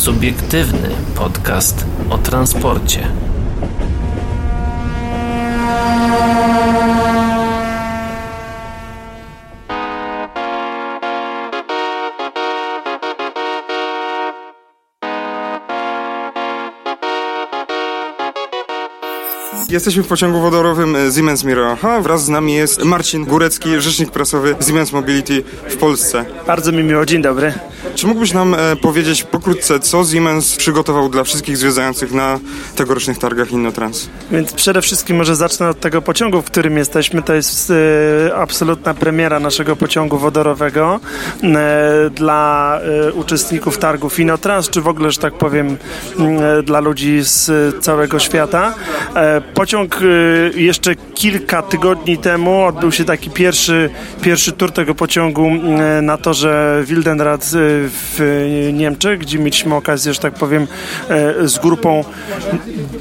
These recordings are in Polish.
Subiektywny podcast o transporcie. Jesteśmy w pociągu wodorowym e, Siemens Miroha. Wraz z nami jest Marcin Górecki, rzecznik prasowy Siemens Mobility w Polsce. Bardzo mi miło, dzień dobry. Czy mógłbyś nam e, powiedzieć pokrótce, co Siemens przygotował dla wszystkich zwiedzających na tegorocznych targach Innotrans? Więc przede wszystkim może zacznę od tego pociągu, w którym jesteśmy. To jest e, absolutna premiera naszego pociągu wodorowego e, dla e, uczestników targów Innotrans, czy w ogóle, że tak powiem, e, dla ludzi z całego świata. E, pociąg e, jeszcze kilka tygodni temu odbył się taki pierwszy, pierwszy tur tego pociągu e, na torze Wildenrad e, w Niemczech, gdzie mieliśmy okazję, że tak powiem, e, z grupą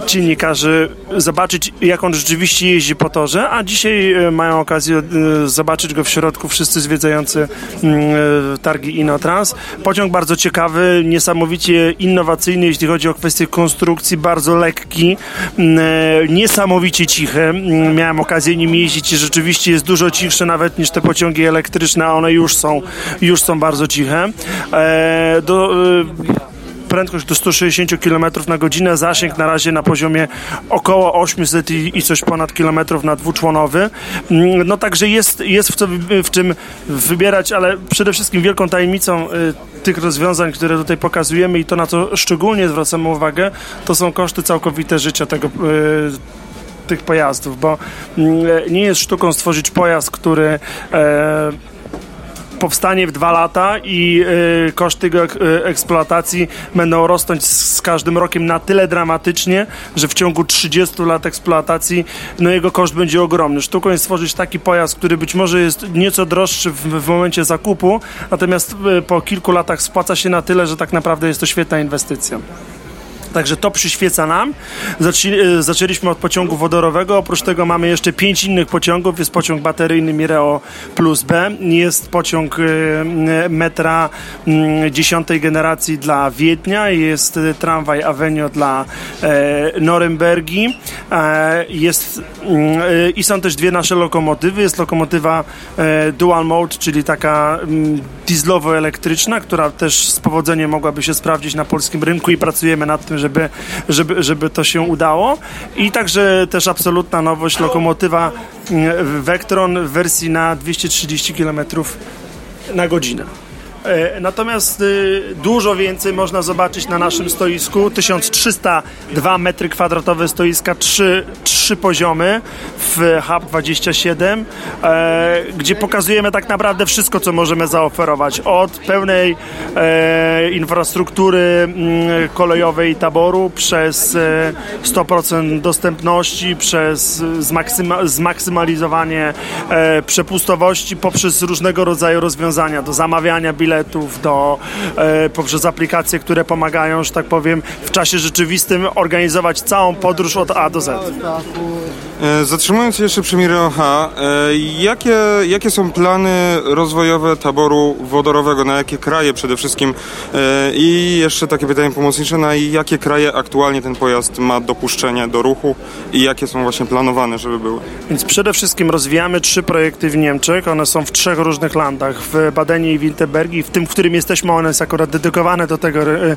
dziennikarzy zobaczyć, jak on rzeczywiście jeździ po torze, a dzisiaj e, mają okazję e, zobaczyć go w środku wszyscy zwiedzający mm, e, targi Innotrans. Pociąg bardzo ciekawy, niesamowicie innowacyjny, jeśli chodzi o kwestię konstrukcji, bardzo lekki, mm, e, niesamowicie cichy. Mm, Miałem okazję nim jeździć i rzeczywiście jest dużo cichszy nawet niż te pociągi elektryczne, a one już są, już są bardzo ciche. E, Do, e, prędkość do 160 km na godzinę, zasięg na razie na poziomie około 800 i, i coś ponad kilometrów na dwuczłonowy. Mm, No także jest, jest w, co, w czym wybierać, ale przede wszystkim wielką tajemnicą y, tych rozwiązań, które tutaj pokazujemy i to na co szczególnie zwracamy uwagę, to są koszty całkowite życia tego tych pojazdów, bo mm, nie jest sztuką stworzyć pojazd, który e, powstanie w dwa lata i e, koszty ek- e, eksploatacji będą rosnąć z, z każdym rokiem na tyle dramatycznie, że w ciągu 30 lat eksploatacji no jego koszt będzie ogromny. Sztuką jest stworzyć taki pojazd, który być może jest nieco droższy w, w momencie zakupu, natomiast e, po kilku latach spłaca się na tyle, że tak naprawdę jest to świetna inwestycja. Także to przyświeca nam. Zaczęli, e, zaczęliśmy od pociągu wodorowego. Oprócz tego mamy jeszcze pięć innych pociągów. Jest pociąg bateryjny Mireo Plus B. Jest pociąg e, metra dziesiątej generacji dla Wiednia. Jest e, tramwaj Avenio dla Norymbergi. Jest, I są też dwie nasze lokomotywy. Jest lokomotywa Dual Mode, czyli taka dieslowo-elektryczna, która też z powodzeniem mogłaby się sprawdzić na polskim rynku i pracujemy nad tym, żeby, żeby, żeby to się udało. I także też absolutna nowość, lokomotywa mm, Vectron w wersji na 230 km na godzinę. E, Natomiast y, dużo więcej można zobaczyć na naszym stoisku. 1302 metry kwadratowe stoiska, trzy, trzy poziomy w Hub 27, e, gdzie pokazujemy tak naprawdę wszystko, co możemy zaoferować. Od pełnej e, infrastruktury mm, kolejowej taboru, przez e, 100% dostępności, przez zmaksyma, zmaksymalizowanie przepustowości poprzez różnego rodzaju rozwiązania do zamawiania biletów, do, e, poprzez aplikacje, które pomagają, że tak powiem, w czasie rzeczywistym organizować całą podróż od A do Z. E, Zatrzymując się jeszcze przy Miroha, e, jakie, jakie są plany rozwojowe taboru wodorowego, na jakie kraje przede wszystkim i jeszcze takie pytanie pomocnicze, na jakie kraje aktualnie ten pojazd ma dopuszczenie do ruchu i jakie są właśnie planowane, żeby były? Więc przede wszystkim rozwijamy trzy projekty w Niemczech. One są w trzech różnych landach. W Badenie i Winterbergi. W tym, w którym jesteśmy, one jest akurat dedykowane do tego, e, e,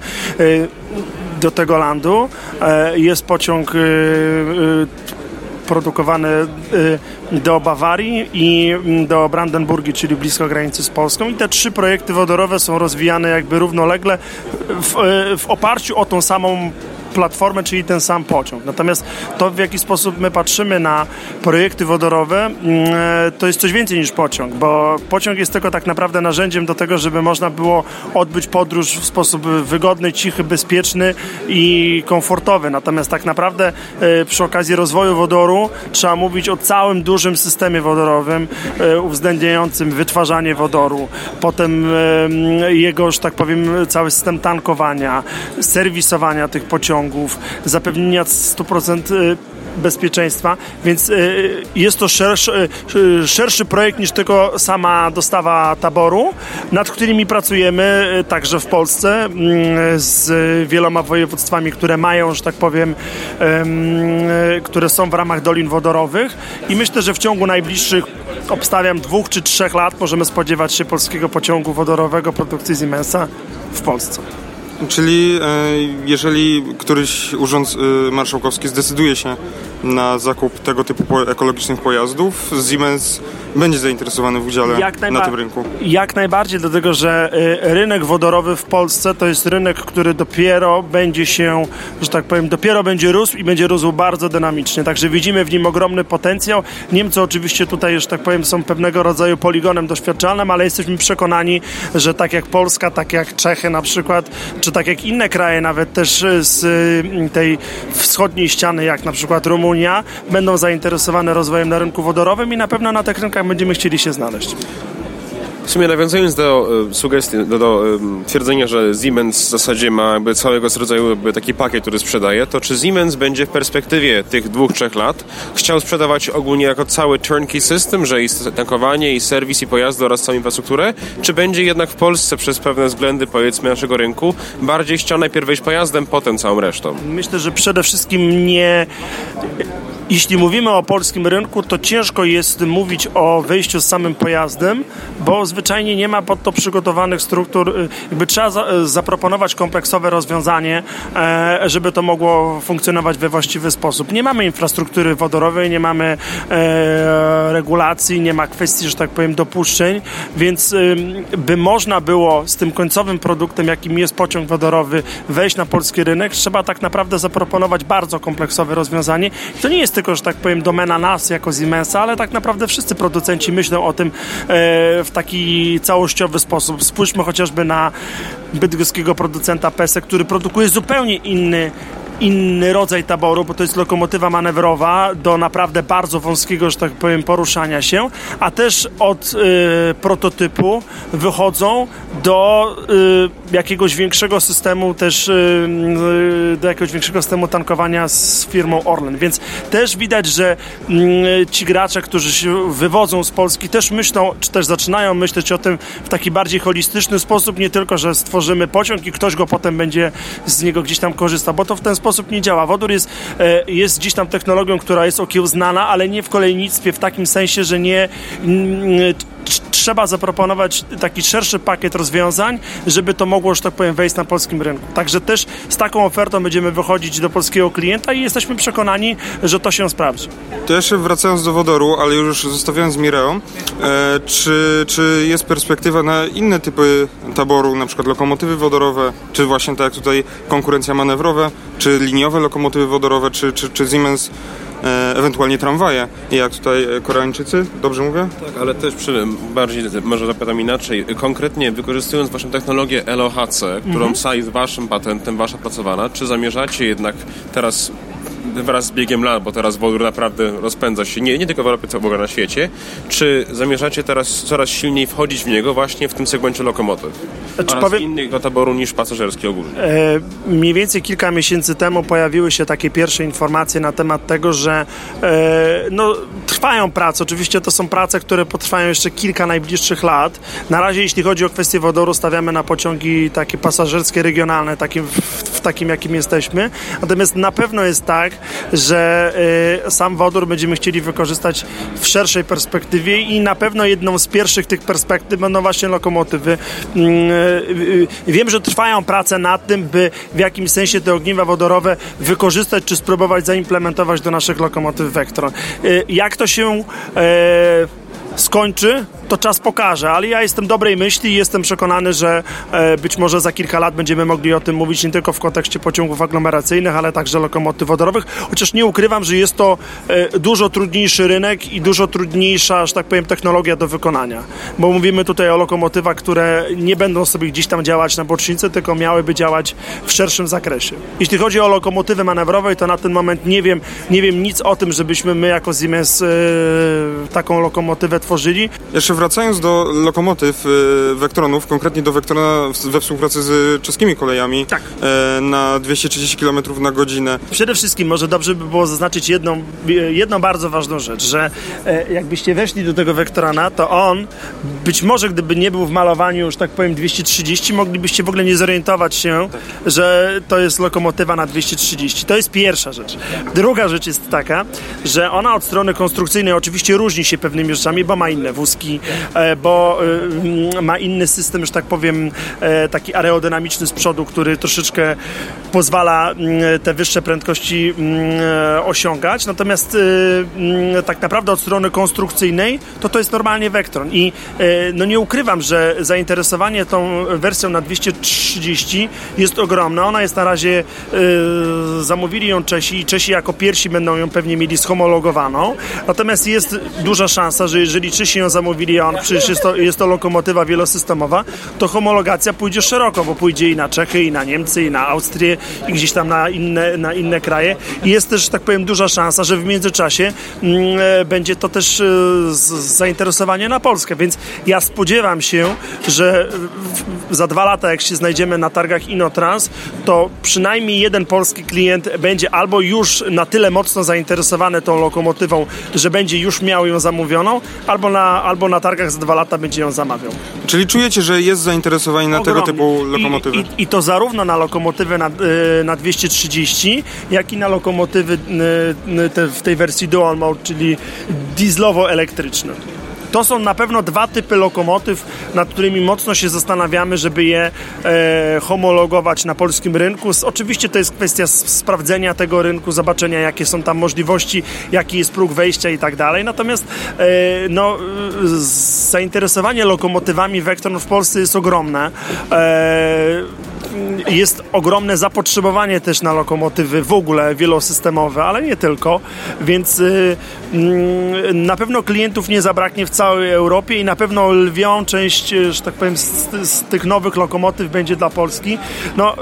do tego landu. E, Jest pociąg produkowany do Bawarii i mm, do Brandenburgii, czyli blisko granicy z Polską. I te trzy projekty wodorowe są rozwijane jakby równolegle w, w oparciu o tą samą platformę, czyli ten sam pociąg. Natomiast to, w jaki sposób my patrzymy na projekty wodorowe, mm, e, to jest coś więcej niż pociąg, bo pociąg jest tylko tak naprawdę narzędziem do tego, żeby można było odbyć podróż w sposób wygodny, cichy, bezpieczny i komfortowy. Natomiast tak naprawdę e, przy okazji rozwoju wodoru trzeba mówić o całym dużym systemie wodorowym e, uwzględniającym wytwarzanie wodoru, potem jego, że tak powiem, cały system tankowania, serwisowania tych pociągów, zapewnienia 100% y, bezpieczeństwa, więc y, jest to szerszy, szerszy projekt niż tylko sama dostawa taboru, nad którymi pracujemy y, także w Polsce mm, z wieloma województwami, które mają, że tak powiem, które są w ramach dolin wodorowych i myślę, że w ciągu najbliższych obstawiam dwóch czy trzech lat możemy spodziewać się polskiego pociągu wodorowego produkcji Siemensa w Polsce. Czyli e, jeżeli któryś urząd e, marszałkowski zdecyduje się na zakup tego typu ekologicznych pojazdów, Siemens będzie zainteresowany w udziale na tym rynku. Jak najbardziej, dlatego że y, rynek wodorowy w Polsce to jest rynek, który dopiero będzie się, że tak powiem, dopiero będzie rósł i będzie rósł bardzo dynamicznie. Także widzimy w nim ogromny potencjał. Niemcy oczywiście tutaj, że tak powiem, są pewnego rodzaju poligonem doświadczalnym, ale jesteśmy przekonani, że tak jak Polska, tak jak Czechy na przykład, czy tak jak inne kraje, nawet też z y, tej wschodniej ściany, jak na przykład Rumunia, będą zainteresowane rozwojem na rynku wodorowym i na pewno na tych rynkach będziemy chcieli się znaleźć. W sumie nawiązując do e, sugestii, do, do twierdzenia, że Siemens w zasadzie ma jakby całego rodzaju jakby taki pakiet, który sprzedaje, to czy Siemens będzie w perspektywie tych dwóch, trzech lat chciał sprzedawać ogólnie jako cały turnkey system, że i tankowanie, i serwis, i pojazdy oraz całą infrastrukturę, czy będzie jednak w Polsce przez pewne względy, powiedzmy, naszego rynku bardziej chciał najpierw wejść pojazdem, potem całą resztą? Myślę, że przede wszystkim nie jeśli mówimy o polskim rynku, to ciężko jest mówić o wejściu z samym pojazdem, bo zwyczajnie nie ma pod to przygotowanych struktur. Jakby trzeba za, zaproponować kompleksowe rozwiązanie, e, żeby to mogło funkcjonować we właściwy sposób. Nie mamy infrastruktury wodorowej, nie mamy e, regulacji, nie ma kwestii, że tak powiem, dopuszczeń, więc by można było z tym końcowym produktem, jakim jest pociąg wodorowy, wejść na polski rynek, trzeba tak naprawdę zaproponować bardzo kompleksowe rozwiązanie. To nie jest tylko, że tak powiem, domena nas jako Siemensa, ale tak naprawdę wszyscy producenci myślą o tym e, w taki całościowy sposób. Spójrzmy chociażby na bydgoskiego producenta PESE, który produkuje zupełnie inny inny rodzaj taboru, bo to jest lokomotywa manewrowa do naprawdę bardzo wąskiego, że tak powiem, poruszania się, a też od y, prototypu wychodzą do y, jakiegoś większego systemu też y, y do jakiegoś większego systemu tankowania z firmą Orlen, więc też widać, że y, ci gracze, którzy się wywodzą z Polski też myślą, czy też zaczynają myśleć o tym w taki bardziej holistyczny sposób, nie tylko, że stworzymy pociąg i ktoś go potem będzie z niego gdzieś tam korzystał, bo to w ten sposób sposób nie działa. Wodór jest, e, jest gdzieś tam technologią, która jest okiełznana, ale nie w kolejnictwie w takim sensie, że nie trzeba zaproponować taki szerszy pakiet rozwiązań, żeby to mogło, że tak powiem, wejść na polskim rynku. Także też z taką ofertą będziemy wychodzić do polskiego klienta i jesteśmy przekonani, że to się sprawdzi. To jeszcze wracając do wodoru, ale już zostawiając Mireo, e, czy, czy jest perspektywa na inne typy taboru, na przykład lokomotywy wodorowe, czy właśnie tak jak tutaj konkurencja manewrowe, czy liniowe lokomotywy wodorowe, czy, czy, czy Siemens ewentualnie tramwaje, jak tutaj e, Koreańczycy, dobrze mówię? Tak, ale też przy, bardziej, może zapytam inaczej, konkretnie wykorzystując waszą technologię LOHC, którą mhm. jest waszym patentem, wasza pracowana, czy zamierzacie jednak teraz wraz z biegiem lat, bo teraz wodór naprawdę rozpędza się, nie, nie tylko w Europie, co w ogóle na świecie, czy zamierzacie teraz coraz silniej wchodzić w niego właśnie w tym segmencie lokomotyw? Czy oraz powiem... innego taboru niż pasażerski ogólnie? E, mniej więcej kilka miesięcy temu pojawiły się takie pierwsze informacje na temat tego, że e, no, trwają prace. Oczywiście to są prace, które potrwają jeszcze kilka najbliższych lat. Na razie, jeśli chodzi o kwestię wodoru, stawiamy na pociągi takie pasażerskie, regionalne, takim, w, w takim, jakim jesteśmy. Natomiast na pewno jest tak, że y, sam wodór będziemy chcieli wykorzystać w szerszej perspektywie i na pewno jedną z pierwszych tych perspektyw będą właśnie lokomotywy. Mm, y, y, wiem, że trwają prace nad tym, by w jakimś sensie te ogniwa wodorowe wykorzystać czy spróbować zaimplementować do naszych lokomotyw Vectron. Jak to się skończy, to czas pokaże, ale ja jestem dobrej myśli i jestem przekonany, że e, być może za kilka lat będziemy mogli o tym mówić nie tylko w kontekście pociągów aglomeracyjnych, ale także lokomotyw wodorowych, chociaż nie ukrywam, że jest to e, dużo trudniejszy rynek i dużo trudniejsza, że tak powiem, technologia do wykonania, bo mówimy tutaj o lokomotywach, które nie będą sobie gdzieś tam działać na bocznicy, tylko miałyby działać w szerszym zakresie. Jeśli chodzi o lokomotywy manewrowe, to na ten moment nie wiem, nie wiem nic o tym, żebyśmy my jako Siemens e, taką lokomotywę tworzyli. Jeszcze wracając do lokomotyw e, Wektronów, konkretnie do Vectrona w- we współpracy z czeskimi kolejami Tak. e, na 230 km na godzinę. Przede wszystkim może dobrze by było zaznaczyć jedną, jedną bardzo ważną rzecz, że e, jakbyście weszli do tego Vectrona, to on być może gdyby nie był w malowaniu już tak powiem 230, moglibyście w ogóle nie zorientować się, że to jest lokomotywa na 230. To jest pierwsza rzecz. Druga rzecz jest taka, że ona od strony konstrukcyjnej oczywiście różni się pewnymi rzeczami, bo ma inne wózki, e, bo e, ma inny system, że tak powiem, e, taki aerodynamiczny z przodu, który troszeczkę pozwala mm, te wyższe prędkości mm, osiągać. Natomiast mm, tak naprawdę od strony konstrukcyjnej to to jest normalnie Vectron i no nie ukrywam, że zainteresowanie tą wersją na 230 jest ogromne. Ona jest na razie, zamówili ją Czesi i Czesi jako pierwsi będą ją pewnie mieli schomologowaną. Natomiast jest duża szansa, że jeżeli Czesi ją zamówili, a on przecież jest to, jest to lokomotywa wielosystemowa, to homologacja pójdzie szeroko, bo pójdzie i na Czechy, i na Niemcy, i na Austrię, i gdzieś tam na inne, na inne kraje. I jest też, tak powiem, duża szansa, że w międzyczasie mm, e, będzie to też e, z- zainteresowanie na Polskę. Więc ja spodziewam się, że w- za dwa lata, jak się znajdziemy na targach Inotrans, to przynajmniej jeden polski klient będzie albo już na tyle mocno zainteresowany tą lokomotywą, że będzie już miał ją zamówioną, albo na, albo na targach za dwa lata będzie ją zamawiał. Czyli czujecie, że jest zainteresowanie na tego Ogromny. typu lokomotywy? I, i, I to zarówno na lokomotywy na, y, na 230, jak i na lokomotywy y, y, te, w tej wersji dual mode, czyli dieslowo-elektryczne. To są na pewno dwa typy lokomotyw, nad którymi mocno się zastanawiamy, żeby je e, homologować na polskim rynku. Oczywiście to jest kwestia sprawdzenia tego rynku, zobaczenia jakie są tam możliwości, jaki jest próg wejścia i tak dalej. Natomiast e, no, zainteresowanie lokomotywami Vectron w Polsce jest ogromne. E, jest ogromne zapotrzebowanie też na lokomotywy w ogóle wielosystemowe, ale nie tylko, więc y, mm, na pewno klientów nie zabraknie w całej Europie i na pewno lwią część, y, że tak powiem, z, z tych nowych lokomotyw będzie dla Polski. No,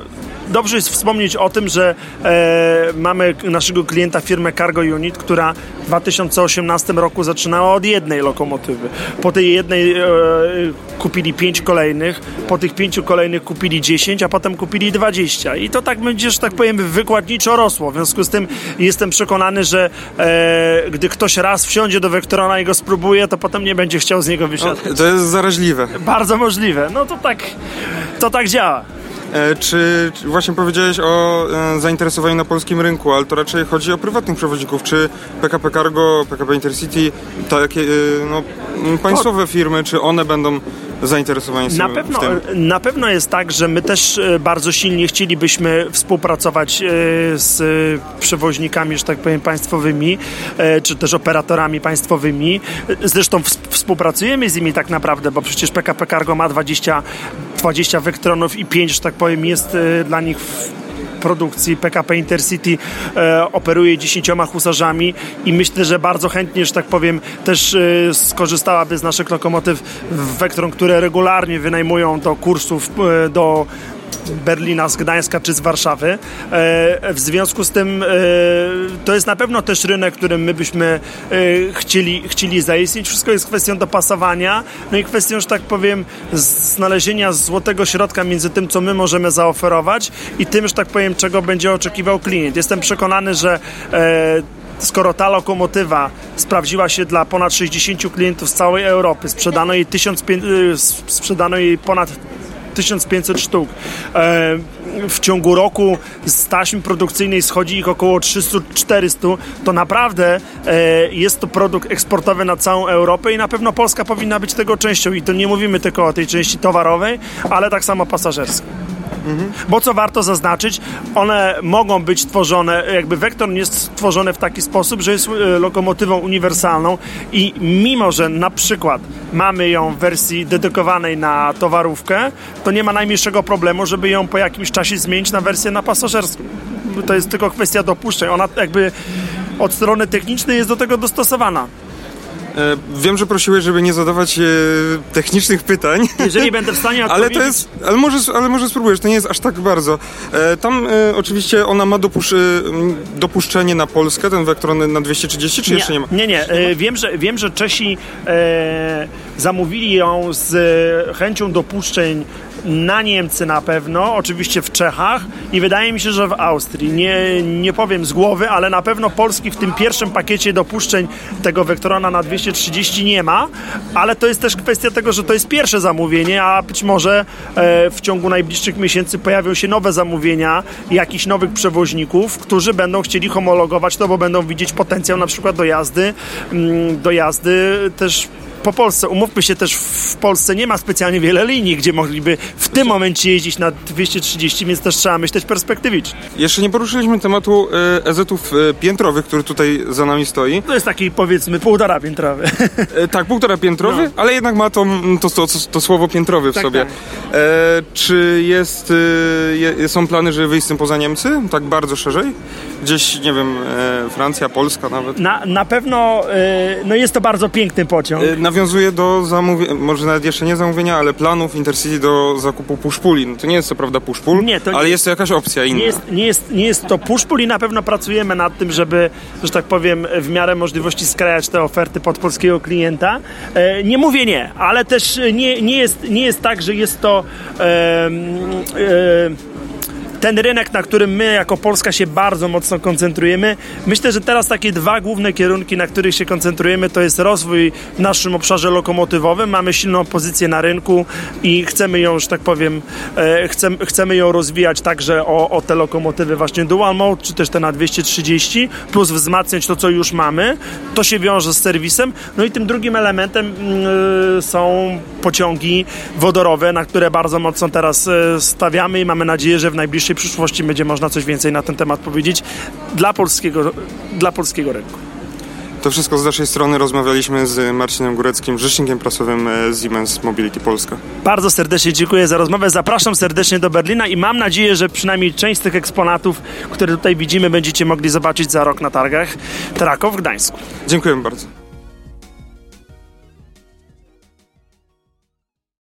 Dobrze jest wspomnieć o tym, że e, mamy naszego klienta firmę Cargo Unit, która w 2018 roku zaczynała od jednej lokomotywy. Po tej jednej e, kupili pięć kolejnych, po tych pięciu kolejnych kupili 10, a potem kupili 20. I to tak będzie, że tak powiem, wykładniczo rosło. W związku z tym jestem przekonany, że e, gdy ktoś raz wsiądzie do Vectrona i go spróbuje, to potem nie będzie chciał z niego wysiadać. To jest zaraźliwe. Bardzo możliwe. No to tak, to tak działa. E, Czy czy właśnie powiedziałeś o e, zainteresowaniu na polskim rynku, ale to raczej chodzi o prywatnych przewoźników. Czy PKP Cargo, PKP Intercity, takie e, no, państwowe firmy, czy one będą zainteresowane Na pewno, na pewno jest tak, że my też bardzo silnie chcielibyśmy współpracować z przewoźnikami, że tak powiem, państwowymi, czy też operatorami państwowymi. Zresztą ws- współpracujemy z nimi tak naprawdę, bo przecież PKP Cargo ma 20, 20 Vectronów i 5, że tak powiem, jest e, dla nich w produkcji. PKP Intercity e, operuje dziesięcioma husarzami i myślę, że bardzo chętnie, że tak powiem, też e, skorzystałaby z naszych lokomotyw Vectron, które regularnie wynajmują do kursów e, do Berlina, z Gdańska czy z Warszawy. E, w związku z tym e, to jest na pewno też rynek, którym my byśmy e, chcieli, chcieli zaistnieć. Wszystko jest kwestią dopasowania, no i kwestią, że tak powiem, znalezienia złotego środka między tym, co my możemy zaoferować i tym, że tak powiem, czego będzie oczekiwał klient. Jestem przekonany, że skoro ta lokomotywa sprawdziła się dla ponad 60 klientów z całej Europy, sprzedano jej, 1500, y, sprzedano jej ponad 1500 sztuk. E, w ciągu roku z taśmy produkcyjnej schodzi ich około 300-400, to naprawdę e, jest to produkt eksportowy na całą Europę i na pewno Polska powinna być tego częścią. I to nie mówimy tylko o tej części towarowej, ale tak samo pasażerskiej. Bo co warto zaznaczyć, one mogą być tworzone, jakby Vectron jest stworzone w taki sposób, że jest e, lokomotywą uniwersalną i mimo, że na przykład mamy ją w wersji dedykowanej na towarówkę, to nie ma najmniejszego problemu, żeby ją po jakimś czasie zmienić na wersję na pasażerską. To jest tylko kwestia dopuszczeń. Ona jakby od strony technicznej jest do tego dostosowana. E, wiem, że prosiłeś, żeby nie zadawać e, technicznych pytań. Jeżeli będę w stanie Ale to jest, ale może, ale może spróbujesz, to nie jest aż tak bardzo. E, tam oczywiście ona ma dopusz, dopuszczenie na Polskę, ten Vectron na 230, czy jeszcze nie ma? Nie, nie. Wiem, że, wiem, że Czesi zamówili ją z chęcią dopuszczeń na Niemcy na pewno, oczywiście w Czechach i wydaje mi się, że w Austrii. Nie, nie powiem z głowy, ale na pewno Polski w tym pierwszym pakiecie dopuszczeń tego Vectrona na 230 nie ma, ale to jest też kwestia tego, że to jest pierwsze zamówienie, a być może e, w ciągu najbliższych miesięcy pojawią się nowe zamówienia jakichś nowych przewoźników, którzy będą chcieli homologować to, bo będą widzieć potencjał na przykład do jazdy, mm, do jazdy też po Polsce. Umówmy się też, w Polsce nie ma specjalnie wiele linii, gdzie mogliby w tym momencie jeździć na 230, więc też trzeba myśleć perspektywicznie. Jeszcze nie poruszyliśmy tematu e, EZ-ów e, piętrowych, który tutaj za nami stoi. To jest taki powiedzmy półtora piętrowy. E, tak, półtora piętrowy, No. ale jednak ma to, to, to, to słowo piętrowy w Tak, sobie. tak. E, czy jest, je, są plany, żeby wyjść z tym poza Niemcy? Tak bardzo szerzej? Gdzieś, nie wiem, e, Francja, Polska nawet? Na, na pewno e, no jest to bardzo piękny pociąg. E, nawiązuje do zamówienia, może nawet jeszcze nie zamówienia, ale planów Intercity do zakupu puszpuli. No to nie jest co prawda puszpul, Nie, to nie- ale jest to jakaś opcja inna. Nie jest, nie, jest, nie jest to push-pull i na pewno pracujemy nad tym, żeby, że tak powiem, w miarę możliwości skrajać te oferty pod polskiego klienta. E, nie mówię nie, ale też nie, nie, jest, nie jest tak, że jest to e, ten rynek, na którym my jako Polska się bardzo mocno koncentrujemy. Myślę, że teraz takie dwa główne kierunki, na których się koncentrujemy, to jest rozwój w naszym obszarze lokomotywowym. Mamy silną pozycję na rynku i chcemy ją, że tak powiem, e, chcemy, chcemy ją rozwijać także o, o te lokomotywy właśnie dual mode, czy też te na 230, plus wzmacniać to, co już mamy. To się wiąże z serwisem. No i tym drugim elementem mm, są pociągi wodorowe, na które bardzo mocno teraz e, stawiamy i mamy nadzieję, że w najbliższej przyszłości będzie można coś więcej na ten temat powiedzieć dla polskiego, dla polskiego rynku. To wszystko z naszej strony. Rozmawialiśmy z Marcinem Góreckim, rzecznikiem prasowym e, Siemens Mobility Polska. Bardzo serdecznie dziękuję za rozmowę. Zapraszam serdecznie do Berlina i mam nadzieję, że przynajmniej część z tych eksponatów, które tutaj widzimy, będziecie mogli zobaczyć za rok na targach Trakow w Gdańsku. Dziękuję bardzo.